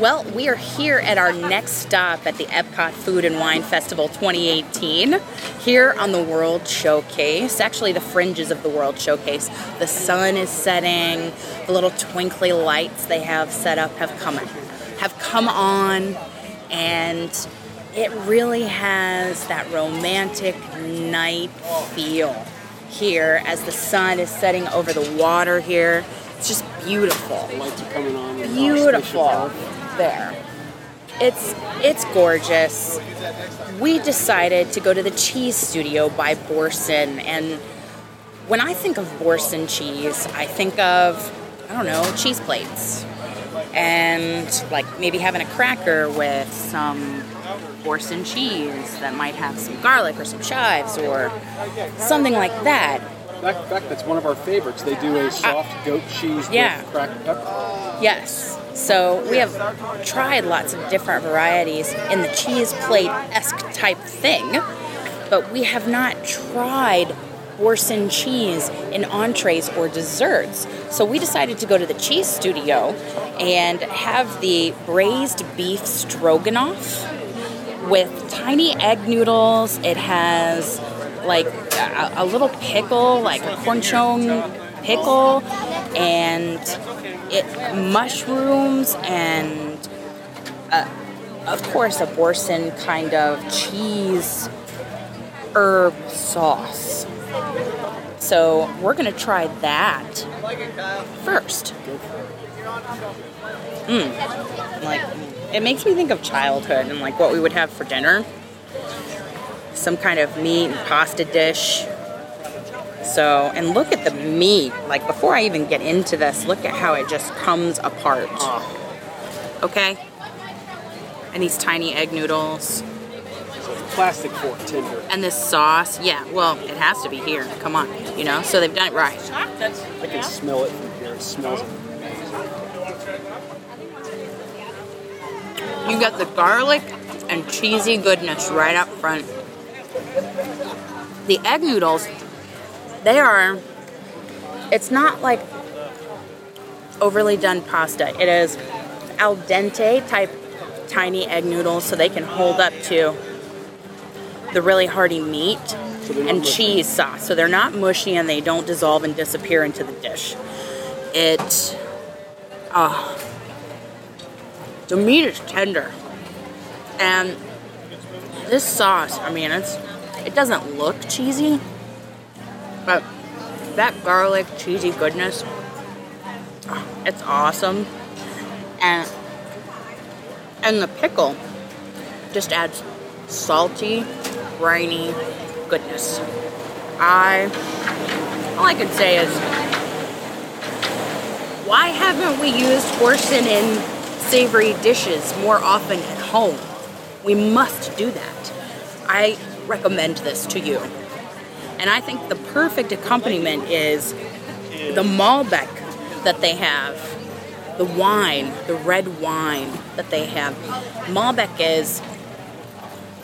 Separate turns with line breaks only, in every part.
Well, we are here at our next stop at the Epcot Food and Wine Festival 2018, here on the World Showcase, actually the fringes of the World Showcase. The sun is setting, the little twinkly lights they have set up have come have come on, and it really has that romantic night feel here as the sun is setting over the water here. It's just beautiful.
The lights are coming on.
Beautiful there. It's it's gorgeous. We decided to go to the cheese studio by Boursin and when I think of Boursin cheese, I think of I don't know, cheese plates. And like maybe having a cracker with some Boursin cheese that might have some garlic or some chives or something like that.
In fact, that's one of our favorites. They do a soft goat cheese
yeah.
with cracked pepper.
Yes. So we have tried lots of different varieties in the cheese plate esque type thing, but we have not tried Boursin cheese in entrees or desserts. So we decided to go to the cheese studio and have the braised beef stroganoff with tiny egg noodles. It has like a, a little pickle, like a cornichon pickle, and it mushrooms and uh, of course a Boursin kind of cheese herb sauce. So we're gonna try that first. Mmm, like it makes me think of childhood and like what we would have for dinner. Some kind of meat and pasta dish. So, and look at the meat. Like before I even get into this, look at how it just comes apart. Okay? And these tiny egg noodles.
Plastic fork tender.
And this sauce, yeah, well, it has to be here. Come on, you know? So they've done it right.
I can smell it from here. It smells
You got the garlic and cheesy goodness right up front. The egg noodles, they are, it's not like overly done pasta. It is al dente type tiny egg noodles so they can hold up to the really hearty meat and cheese sauce. So they're not mushy and they don't dissolve and disappear into the dish. It, ah, the meat is tender. And this sauce, I mean, it's it doesn't look cheesy, but that garlic cheesy goodness, it's awesome. And and the pickle just adds salty, briny goodness. I all I could say is why haven't we used Boursin in savory dishes more often at home? We must do that. I recommend this to you. And I think the perfect accompaniment is the Malbec that they have, the wine, the red wine that they have. Malbec is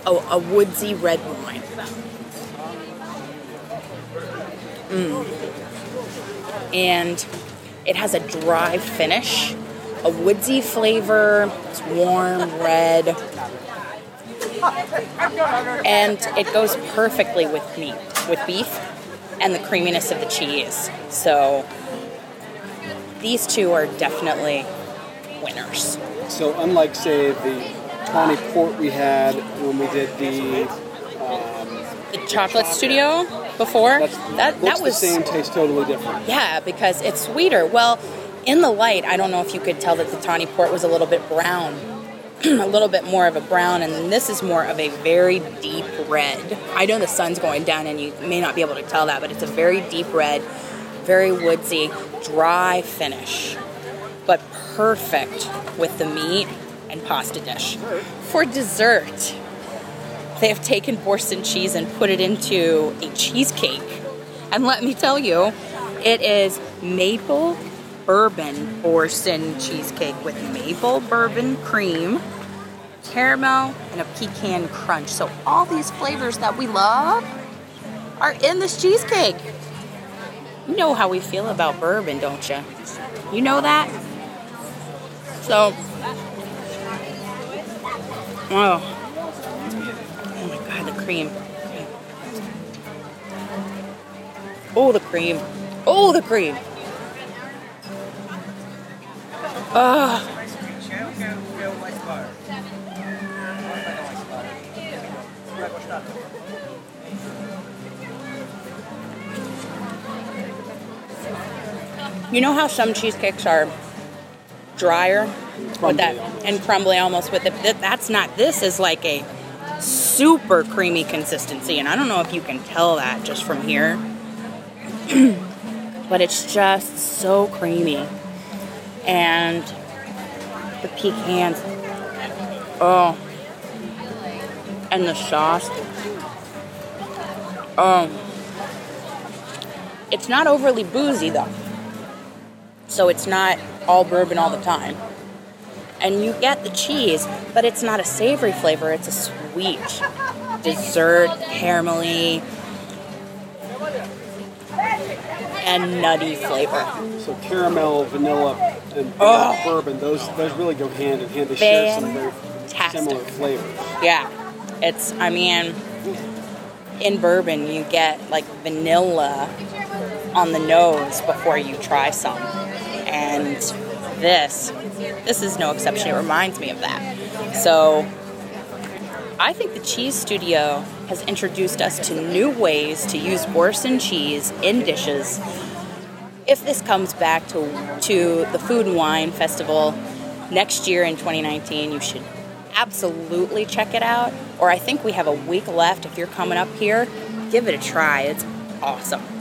a, a woodsy red wine. Mm. And it has a dry finish, a woodsy flavor, it's warm, red, and it goes perfectly with meat, with beef, and the creaminess of the cheese. So these two are definitely winners.
So unlike say the tawny port we had when we did the um,
the chocolate studio before,
that's,
that that was
the same taste, totally different.
Yeah, because it's sweeter. Well, in the light, I don't know if you could tell that the tawny port was a little bit brown a little bit more of a brown, and then this is more of a very deep red. I know the sun's going down, and you may not be able to tell that, but it's a very deep red, very woodsy, dry finish, but perfect with the meat and pasta dish. For dessert, they have taken Boursin cheese and put it into a cheesecake. And let me tell you, it is maple bourbon Boursin cheesecake with maple bourbon cream, caramel, and a pecan crunch. So all these flavors that we love are in this cheesecake. You know how we feel about bourbon, don't you? You know that? So Oh. Oh my god, the cream. Oh, the cream. Oh, the cream. Ah. You know how some cheesecakes are drier with that and crumbly almost with it. That- That's not. This is like a super creamy consistency, and I don't know if you can tell that just from here, but it's just so creamy, and the pecans. Oh, and the sauce. Oh, it's not overly boozy though, so it's not all bourbon all the time. And you get the cheese, but it's not a savory flavor, it's a sweet dessert, caramelly, and nutty flavor.
So caramel, vanilla, and
Oh.
bourbon, those those really go hand in hand. They share some very similar flavors.
Yeah, it's, I mean, in bourbon, you get like vanilla on the nose before you try some. And this, this is no exception. It reminds me of that. So I think the Cheese Studio has introduced us to new ways to use Boursin cheese in dishes. If this comes back to, to the Food and Wine Festival next year in 2019, you should absolutely check it out. Or I think we have a week left. If you're coming up here, give it a try. It's awesome.